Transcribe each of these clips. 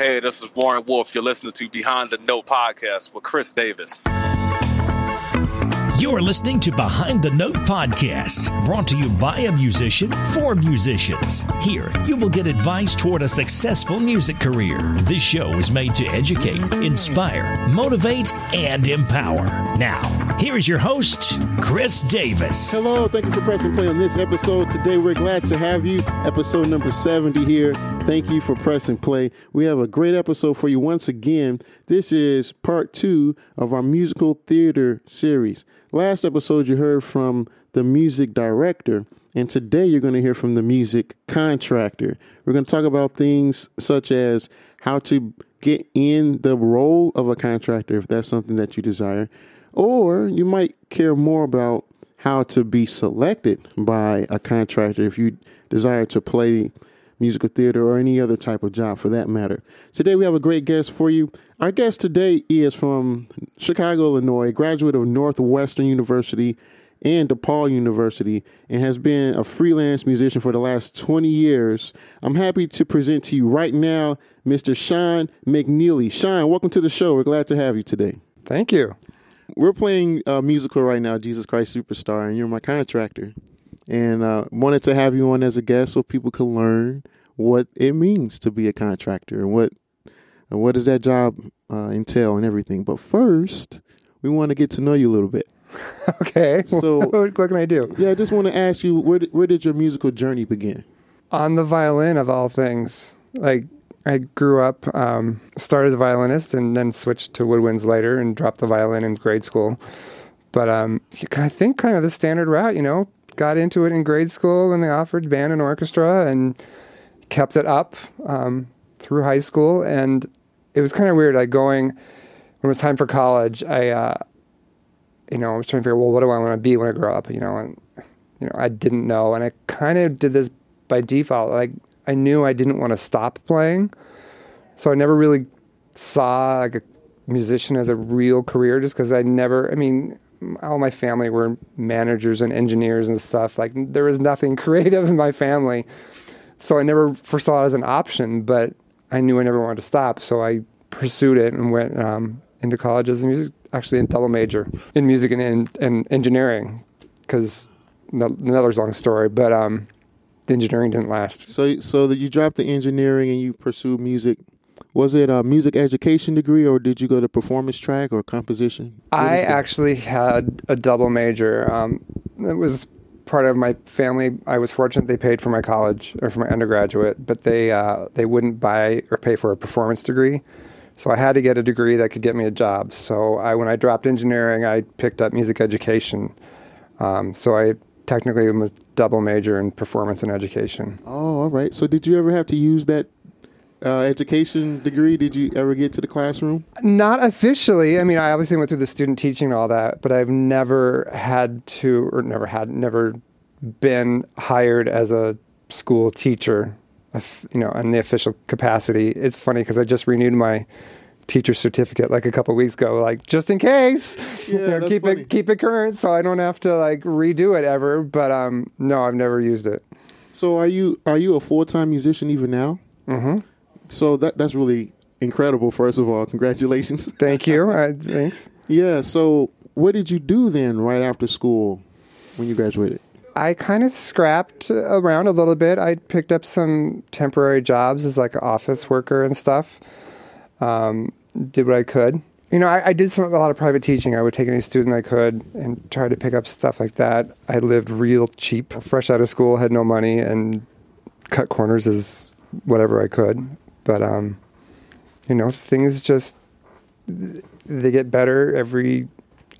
Hey, this is Warren Wolf. You're listening to Behind the Note podcast with Chris Davis. You're listening to Behind the Note podcast, brought to you by a musician for musicians. Here, you will get advice toward a successful music career. This show is made to educate, inspire, motivate, and empower. Now, here is your host, Chris Davis. Hello, thank you for pressing play on this episode. Today, we're glad to have you. Episode number 70 here. Thank you for pressing play. We have a great episode for you once again. This is part two of our musical theater series. Last episode, you heard from the music director, and today you're going to hear from the music contractor. We're going to talk about things such as how to get in the role of a contractor if that's something that you desire, or you might care more about how to be selected by a contractor if you desire to play musical theater, or any other type of job for that matter. Today we have a great guest for you. Our guest today is from Chicago, Illinois, graduate of Northwestern University and DePaul University, and has been a freelance musician for the last 20 years. I'm happy to present to you right now Mr. Sean McNeely. Sean, welcome to the show. We're glad to have you today. Thank you. We're playing a musical right now, Jesus Christ Superstar, and you're my contractor and uh, wanted to have you on as a guest so people could learn what it means to be a contractor and what and what does that job uh, entail and everything. But first, we want to get to know you a little bit. Okay. So- what, what can I do? Yeah, I just want to ask you where did, where did your musical journey begin? On the violin, of all things, like I grew up, um, started as a violinist, and then switched to woodwinds later, and dropped the violin in grade school. But um, I think kind of the standard route, you know, got into it in grade school when they offered band and orchestra, and kept it up um, through high school. And it was kind of weird, like going when it was time for college. I, uh, you know, I was trying to figure, well, what do I want to be when I grow up? You know, and you know, I didn't know, and I kind of did this by default. Like I knew I didn't want to stop playing, so I never really saw like a musician as a real career, just because I never. I mean, all my family were managers and engineers and stuff. Like there was nothing creative in my family, so I never foresaw it as an option. But I knew I never wanted to stop, so I pursued it and went um, into college as a music, actually in double major in music and, and, and engineering, because another long story. But um, the engineering didn't last. So so that you dropped the engineering and you pursued music. Was it a music education degree or did you go to performance track or composition? What I actually had a double major. Um, it was part of my family. I was fortunate they paid for my college or for my undergraduate, but they uh, they wouldn't buy or pay for a performance degree. So I had to get a degree that could get me a job. So I, when I dropped engineering, I picked up music education. Um, so I technically I'm a double major in performance and education. Oh, all right. So did you ever have to use that uh, education degree? Did you ever get to the classroom? Not officially. I mean, I obviously went through the student teaching and all that, but I've never had to, or never had, never been hired as a school teacher, you know, in the official capacity. It's funny because I just renewed my teacher certificate like a couple weeks ago, like just in case, you know, keep funny. it keep it current, so I don't have to like redo it ever. But um, no, I've never used it. So are you are you a full time musician even now? hmm So that that's really incredible. First of all, congratulations. Thank you. uh, thanks. yeah. So what did you do then right after school when you graduated? I kind of scrapped around a little bit. I picked up some temporary jobs as like an office worker and stuff. Um, did what I could. You know, I, I did some a lot of private teaching. I would take any student I could and try to pick up stuff like that. I lived real cheap, fresh out of school, had no money, and cut corners as whatever I could. But um, you know, things just they get better every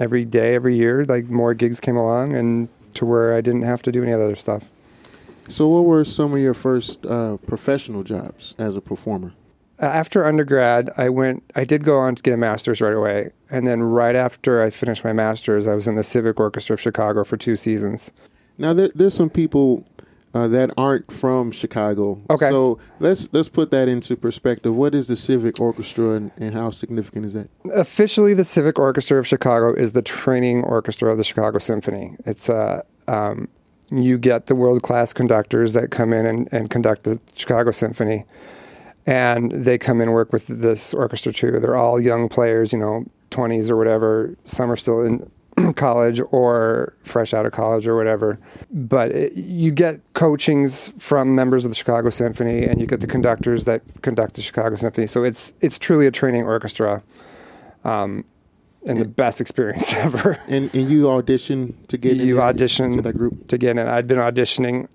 every day, every year. Like more gigs came along, and to where I didn't have to do any other stuff. So what were some of your first uh, professional jobs as a performer? Uh, After undergrad, I went. I did go on to get a master's right away, and then right after I finished my master's, I was in the Civic Orchestra of Chicago for two seasons. Now there, there's some people uh, that aren't from Chicago. Okay. So let's let's put that into perspective. What is the Civic Orchestra and, and how significant is that? Officially, the Civic Orchestra of Chicago is the training orchestra of the Chicago Symphony. It's uh, um, you get the world class conductors that come in and, and conduct the Chicago Symphony. And they come in and work with this orchestra too. They're all young players, you know, 20s or whatever. Some are still in college or fresh out of college or whatever. But it, you get coachings from members of the Chicago Symphony, and you get the conductors that conduct the Chicago Symphony. So it's it's truly a training orchestra, um, and the best experience ever. And and you audition to get you in audition to that group. to get in. I'd been auditioning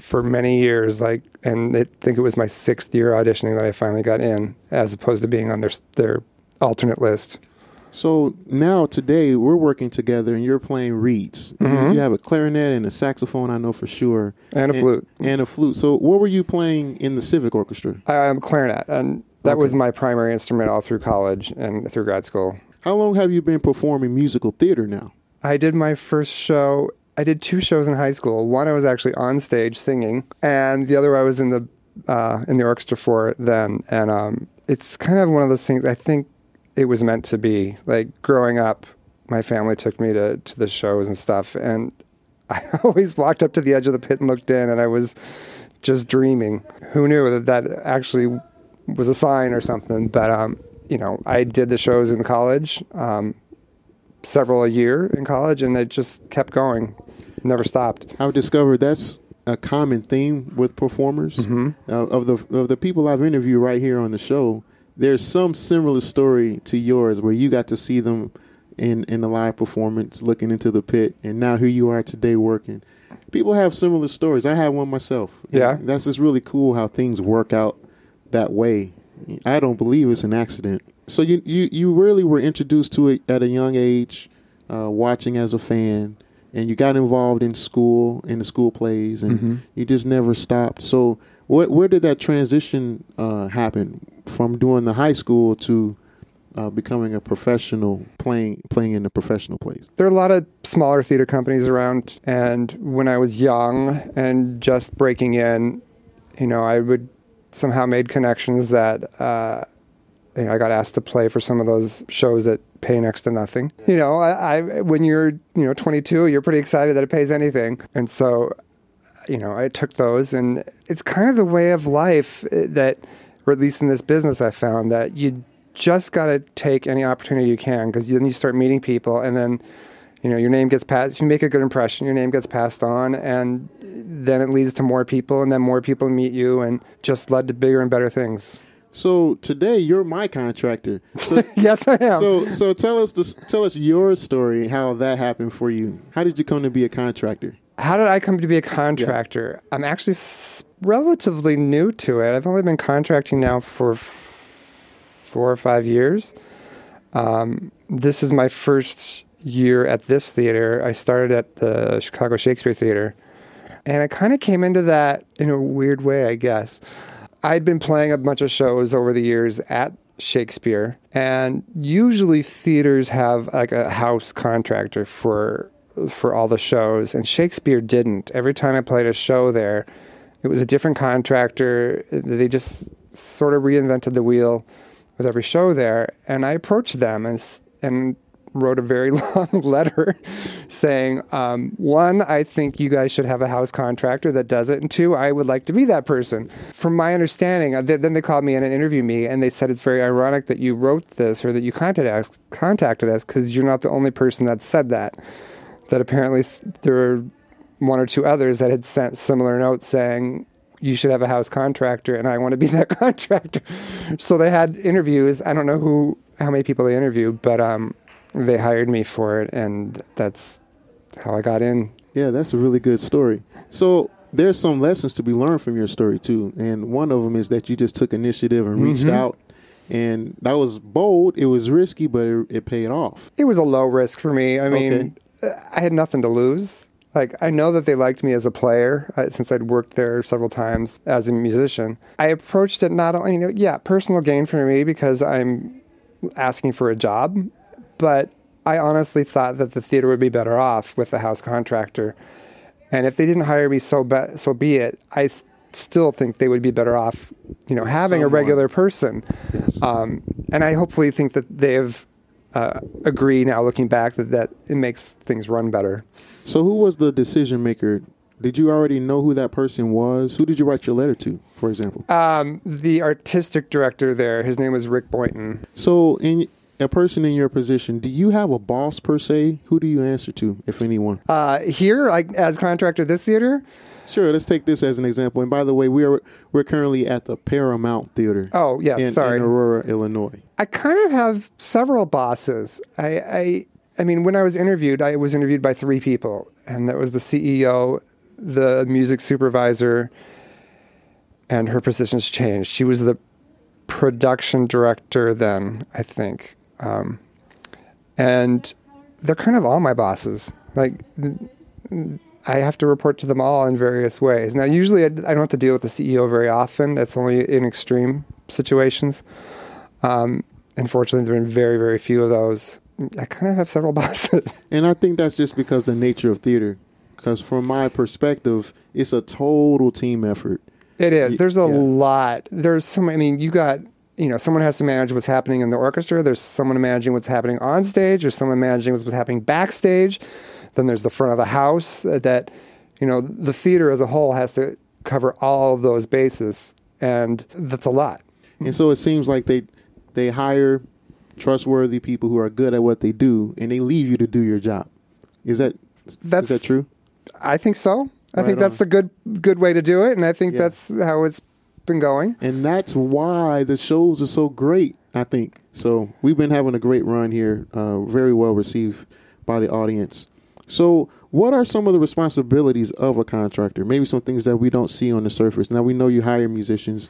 for many years, like, and I think it was my sixth year auditioning that I finally got in, as opposed to being on their their alternate list. So now today we're working together, and you're playing reeds. You- Mhm. You have a clarinet and a saxophone, I know for sure, And a flute. and a flute. So what were you playing in the civic orchestra? I'm a clarinet, and that Okay. was my primary instrument all through college and through grad school. How long have you been performing musical theater now? I did my first show. I did two shows in high school. One I was actually on stage singing, and the other I was in the uh, in the orchestra for then. And um, it's kind of one of those things. I think it was meant to be. Like growing up, my family took me to to the shows and stuff, and I always walked up to the edge of the pit and looked in, and I was just dreaming. Who knew that that actually was a sign or something? But um, you know, I did the shows in college. Um, several a year in college, and it just kept going, never stopped. I've discovered that's a common theme with performers. Mm-hmm. Uh, of the of the people I've interviewed right here on the show, there's some similar story to yours where you got to see them in in a live performance, looking into the pit, and now here you are today working. People have similar stories. I have one myself. Yeah. That's just really cool how things work out that way. I don't believe it's an accident. So you you, you really were introduced to it at a young age, uh, watching as a fan, and you got involved in school in the school plays, and Mm-hmm. you just never stopped. So where where did that transition uh, happen from doing the high school to uh, becoming a professional playing playing in the professional plays? There are a lot of smaller theater companies around, and when I was young and just breaking in, you know, I would somehow made connections that uh, you know, I got asked to play for some of those shows that pay next to nothing. You know, I, I when you're you know 22, you're pretty excited that it pays anything, and so you know, I took those, and it's kind of the way of life eh, that, or at least in this business, I found that you just got to take any opportunity you can because then you start meeting people, and then, you know, your name gets passed. You make a good impression, your name gets passed on, and then it leads to more people, and then more people meet you, and just led to bigger and better things. So today you're my contractor. So, yes, I am. so so tell us this, tell us your story, how that happened for you. How did you come to be a contractor? How did I come to be a contractor? I'm actually s- relatively new to it. I've only been contracting now for f- four or five years. Um, this is my first year at this theater. I started at the Chicago Shakespeare Theater. And I kind of came into that in a weird way, I guess. I'd been playing a bunch of shows over the years at Shakespeare, and usually theaters have like a house contractor for for all the shows, and Shakespeare didn't. Every time I played a show there, it was a different contractor. They just sort of reinvented the wheel with every show there, and I approached them and and wrote a very long letter saying, um, one, I think you guys should have a house contractor that does it, and two, I would like to be that person. From my understanding, uh, then they called me in and interviewed me, and they said it's very ironic that you wrote this or that you contacted us, because you're not the only person that said that. That apparently there were one or two others that had sent similar notes saying you should have a house contractor and I want to be that contractor. So they had interviews. I don't know who how many people they interviewed, but um, they hired me for it and that's how I got in. Yeah, that's a really good story. So there's some lessons to be learned from your story too, and one of them is that you just took initiative and reached Mm-hmm. out, and that was bold. It was risky, but it, it paid off. It was a low risk for me. I mean, I had nothing to lose. Like I know that they liked me as a player uh, since I'd worked there several times as a musician. I approached it not only, you know, yeah, personal gain for me because I'm asking for a job, but I honestly thought that the theater would be better off with a house contractor. And if they didn't hire me, so be, so be it. I s- still think they would be better off, you know, having a regular person. Um, and I hopefully think that they have uh, agree now, looking back, that, that it makes things run better. So who was the decision maker Did you already know who that person was? Who did you write your letter to, for example? Um, the artistic director there, his name was Rick Boynton. So, in a person in your position, do you have a boss per se? Who do you answer to, if anyone? Uh, here, like as contractor, this theater. Sure, let's take this as an example. And by the way, we are we're currently at the Paramount Theater. Oh, yes, in, sorry. in Aurora, Illinois. I kind of have several bosses. I, I, I mean, when I was interviewed, I was interviewed by three people, and that was the CEO, the music supervisor, and her position's changed. She was the production director then, I think, um, and they're kind of all my bosses. Like, I have to report to them all in various ways. Now, usually, I, don't have to deal with the CEO very often. That's only in extreme situations. Um, unfortunately, there have been very, very few of those. I kind of have several bosses. And I think that's just because the nature of theater. Because from my perspective, it's a total team effort. It is. There's a yeah. lot. There's so many. I mean, you got, you know, someone has to manage what's happening in the orchestra. There's someone managing what's happening on stage. There's someone managing what's happening backstage. Then there's the front of the house uh, that, you know, the theater as a whole has to cover all of those bases. And that's a lot. And so it seems like they they hire trustworthy people who are good at what they do, and they leave you to do your job. Is that That's- is that true? I think so. I Right think that's on. a good good way to do it. And I think Yeah. that's how it's been going. And that's why the shows are so great. I think so. We've been having a great run here, uh, very well received by the audience. So, what are some of the responsibilities of a contractor? Maybe some things that we don't see on the surface. Now we know you hire musicians.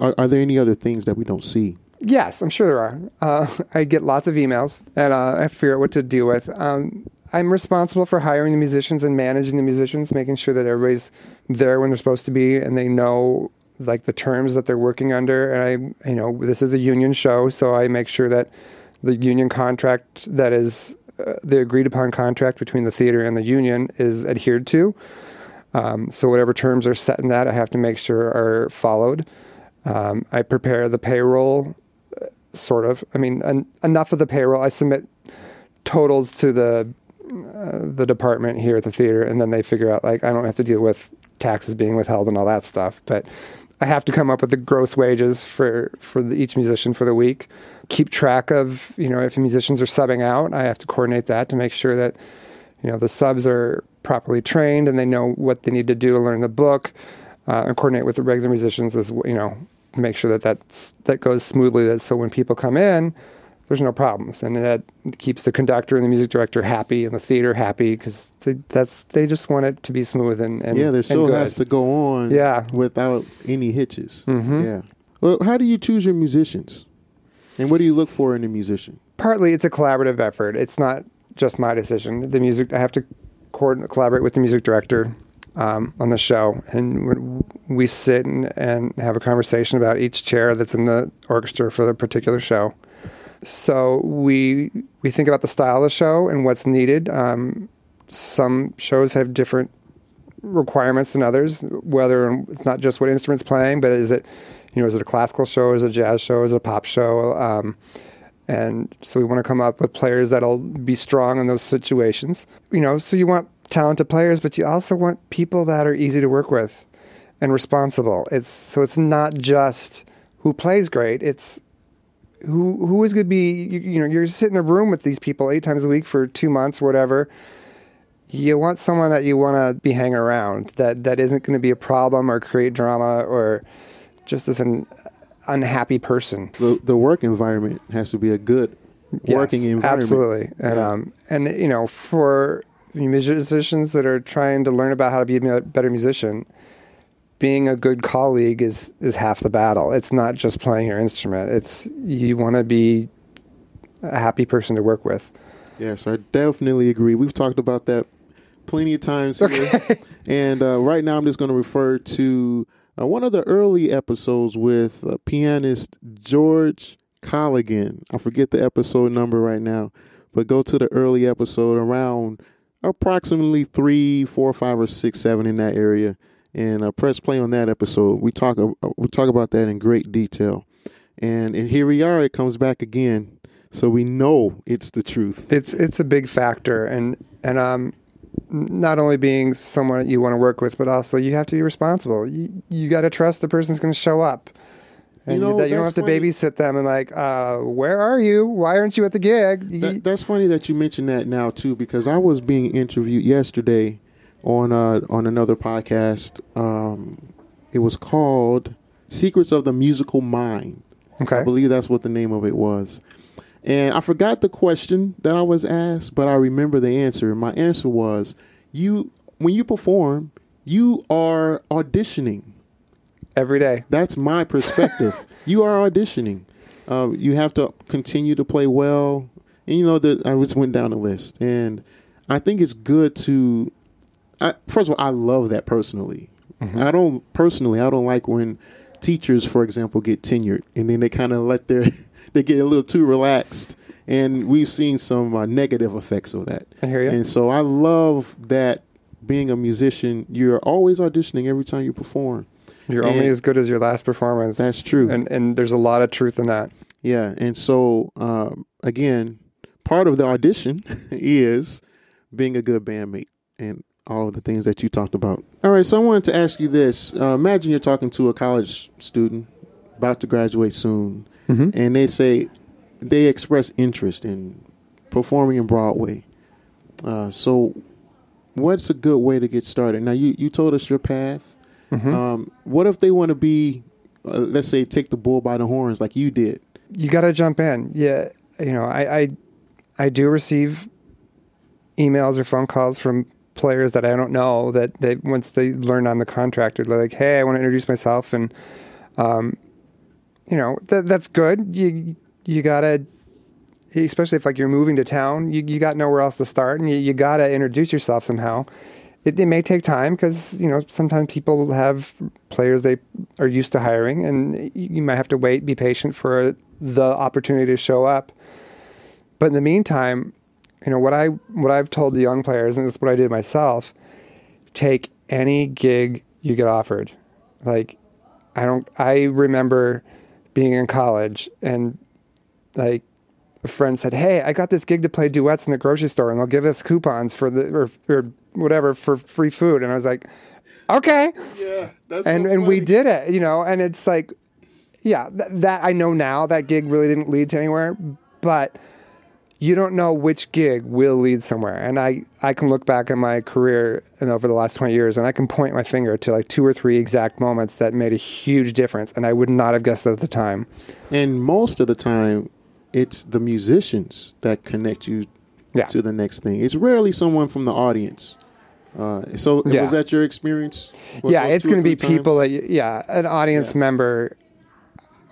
Are, are there any other things that we don't see? Yes, I'm sure there are. Uh, I get lots of emails, and uh, I figure out what to do with. Um, I'm responsible for hiring the musicians and managing the musicians, making sure that everybody's there when they're supposed to be, and they know like the terms that they're working under. And I, you know, this is a union show, so I make sure that the union contract that is uh, the agreed upon contract between the theater and the union is adhered to. Um, so whatever terms are set in that, I have to make sure are followed. Um, I prepare the payroll, uh, sort of. I mean, en- enough of the payroll. I submit totals to the uh, the department here at the theater, and then they figure out like I don't have to deal with taxes being withheld and all that stuff. But I have to come up with the gross wages for for the, each musician for the week. Keep track of you know if musicians are subbing out, I have to coordinate that to make sure that you know the subs are properly trained and they know what they need to do to learn the book, uh, and coordinate with the regular musicians as you know make sure that that's, that goes smoothly. That so when people come in, there's no problems, and that keeps the conductor and the music director happy and the theater happy because they, that's they just want it to be smooth and, and yeah, show good. has to go on. Yeah. without any hitches. Mhm. Yeah. Well, how do you choose your musicians, and what do you look for in a musician? partly it's a collaborative effort. It's not just my decision. The music I have to coordinate, collaborate with the music director um, on the show, and when we sit and, and have a conversation about each chair that's in the orchestra for the particular show. So we we think about the style of the show and what's needed. Um, some shows have different requirements than others. Whether it's not just what instruments playing, but is it you know is it a classical show, is it a jazz show, is it a pop show? Um, and so we want to come up with players that'll be strong in those situations. You know, so you want talented players, but you also want people that are easy to work with and responsible. It's so it's not just who plays great. It's who who is going to be. You, you know, you're sitting in a room with these people eight times a week for two months, or whatever. You want someone that you want to be hanging around that that isn't going to be a problem or create drama or just as an unhappy person. The the work environment has to be a good working Yes, environment. Absolutely, and Yeah. um, and you know, for musicians that are trying to learn about how to be a better musician, being a good colleague is is half the battle. It's not just playing your instrument. It's you want to be a happy person to work with. Yes, I definitely agree. We've talked about that plenty of times here. And uh, right now, I'm just going to refer to uh, one of the early episodes with uh, pianist George Colligan. I forget the episode number right now, but go to the early episode around approximately three, four, five, or six, seven in that area, and uh, press play on that episode. We talk uh, we talk about that in great detail. And here we are. It comes back again, so we know it's the truth. It's it's a big factor, and and um, not only being someone that you want to work with, but also you have to be responsible. You, you got to trust the person's going to show up. And You know, that you don't have that's to babysit them and like, uh, where are you? Why aren't you at the gig? That, that's funny that you mentioned that now too, because I was being interviewed yesterday on uh, on another podcast. Um, it was called "Secrets of the Musical Mind." Okay, I believe that's what the name of it was. And I forgot the question that I was asked, but I remember the answer. My answer was, "You when you perform, you are auditioning." Every day. That's my perspective. you are auditioning. Uh, you have to continue to play well. And you know that I just went down the list, and I think it's good to. I, first of all, I love that personally. I don't personally. I don't like when teachers, for example, get tenured and then they kind of let their they get a little too relaxed, and we've seen some uh, negative effects of that. I hear you. And so I love that being a musician, you're always auditioning every time you perform. You're only as good as your last performance. That's true. And and there's a lot of truth in that. Yeah, and so um, again, part of the audition is being a good bandmate and all of the things that you talked about. All right, so I wanted to ask you this: uh, Imagine you're talking to a college student about to graduate soon, and they say they express interest in performing in Broadway. Uh, so, what's a good way to get started? Now, you you told us your path. Um, what if they want to be, uh, let's say, take the bull by the horns like you did? you got to jump in. Yeah, you know, I, I I do receive emails or phone calls from players that I don't know that they once they learn on the contract, they're like, "Hey, I want to introduce myself," and um, you know, that that's good. You you gotta. Especially if like you're moving to town, you, you got nowhere else to start, and you, you gotta introduce yourself somehow. It, it may take time because you know sometimes people have players they are used to hiring, and you might have to wait, be patient for the opportunity to show up. But in the meantime, you know what I what I've told the young players, and it's what I did myself. Take any gig you get offered. Like, I don't. I remember being in college and like a friend said, "Hey, I got this gig to play duets in the grocery store, and they'll give us coupons for the or, or whatever for free food." And I was like, "Okay." Yeah, that's and and we did it, you know. And it's like, yeah, th- that I know now that gig really didn't lead to anywhere, but you don't know which gig will lead somewhere. And I I can look back at my career and over the last twenty years, and I can point my finger to like two or three exact moments that made a huge difference, and I would not have guessed it at the time. And most of the time, it's the musicians that connect you Yeah. to the next thing. It's rarely someone from the audience. Uh, so Yeah. was that your experience? with yeah, it's going to be times? people that, you, yeah, an audience Yeah. member.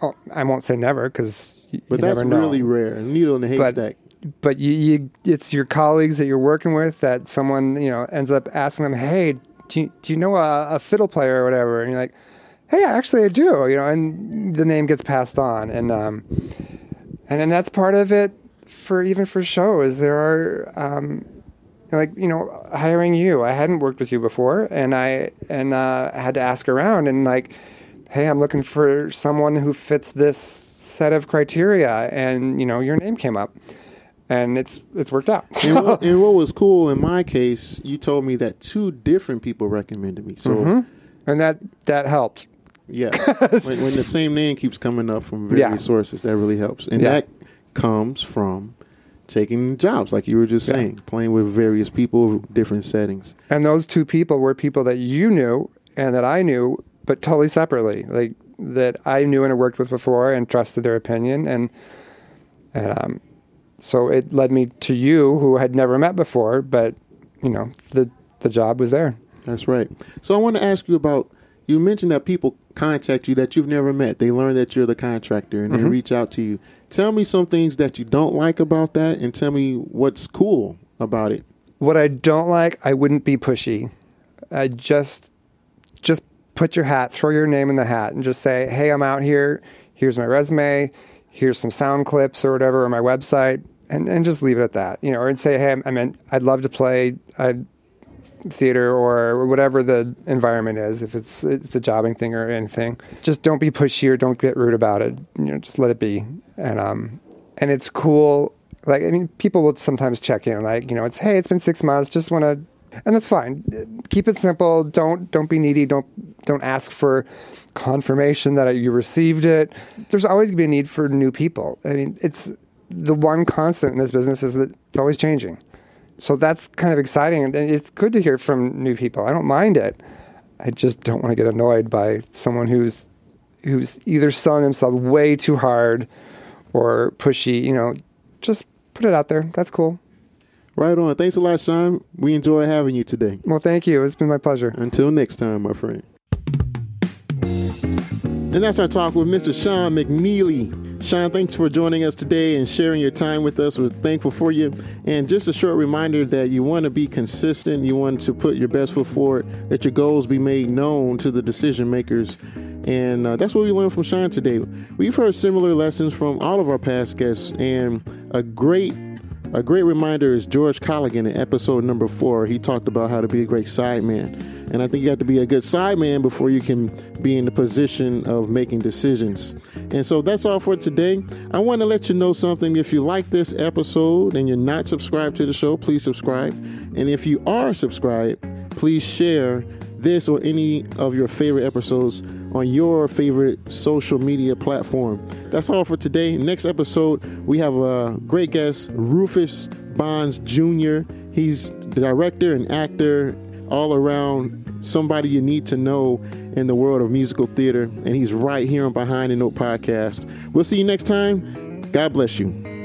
Oh, I won't say never because But that's really rare. A needle in the haystack. But you, you, it's your colleagues that you're working with that someone you know ends up asking them, "Hey, do you, do you know a, a fiddle player or whatever?" And you're like, "Hey, actually, I do." You know, and the name gets passed on, and um, and that's part of it for even for shows. There are um, like you know hiring you. I hadn't worked with you before, and I and uh, had to ask around and like, "Hey, I'm looking for someone who fits this set of criteria," and you know your name came up and it's it's worked out. and, what, and what was cool in my case, you told me that two different people recommended me. So Mm-hmm. and that that helped. yeah, when, when the same name keeps coming up from various Yeah. sources, that really helps. And Yeah. that comes from taking jobs, like you were just Yeah. saying, playing with various people, different settings. And those two people were people that you knew and that I knew, but totally separately. Like that I knew and had worked with before and trusted their opinion and and um so it led me to you who had never met before, but you know, the the job was there. That's right. So I want to ask you about. You mentioned that people contact you that you've never met. They learn that you're the contractor and they mm-hmm. reach out to you. Tell me some things that you don't like about that, and tell me what's cool about it. What I don't like, I wouldn't be pushy. I just just put your hat, throw your name in the hat, and just say, "Hey, I'm out here. Here's my resume. Here's some sound clips or whatever, or my website," and and just leave it at that. You know, or say, "Hey, I mean, I'd love to play uh, theater or whatever the environment is. If it's it's a jobbing thing or anything, just don't be pushy or don't get rude about it. You know, just let it be. And um, and it's cool. Like I mean, people will sometimes check in, like you know, it's hey, it's been six months. Just want to and that's fine. Keep it simple. Don't don't be needy. Don't don't ask for confirmation that you received it. There's always going to be a need for new people. I mean, it's the one constant in this business is that it's always changing. So that's kind of exciting, and it's good to hear from new people. I don't mind it. I just don't want to get annoyed by someone who's who's either selling themselves way too hard or pushy. You know, just put it out there. That's cool. Right on. Thanks a lot, Sean. We enjoy having you today. Well, thank you. It's been my pleasure. Until next time, my friend. And that's our talk with Mr. Sean McNeely. Sean, thanks for joining us today and sharing your time with us. We're thankful for you. And just a short reminder that you want to be consistent, you want to put your best foot forward, that your goals be made known to the decision makers. And uh, that's what we learned from Sean today. We've heard similar lessons from all of our past guests, and a great a great reminder is George Colligan in episode number four. He talked about how to be a great sideman. And I think you have to be a good sideman before you can be in the position of making decisions. And so that's all for today. I want to let you know something. If you like this episode and you're not subscribed to the show, please subscribe. And if you are subscribed, please share this or any of your favorite episodes on your favorite social media platform. That's all for today. Next episode, we have a great guest, Rufus Bonds Jr. He's the director and actor, all around somebody you need to know in the world of musical theater. And he's right here on Behind the Note podcast. We'll see you next time. God bless you.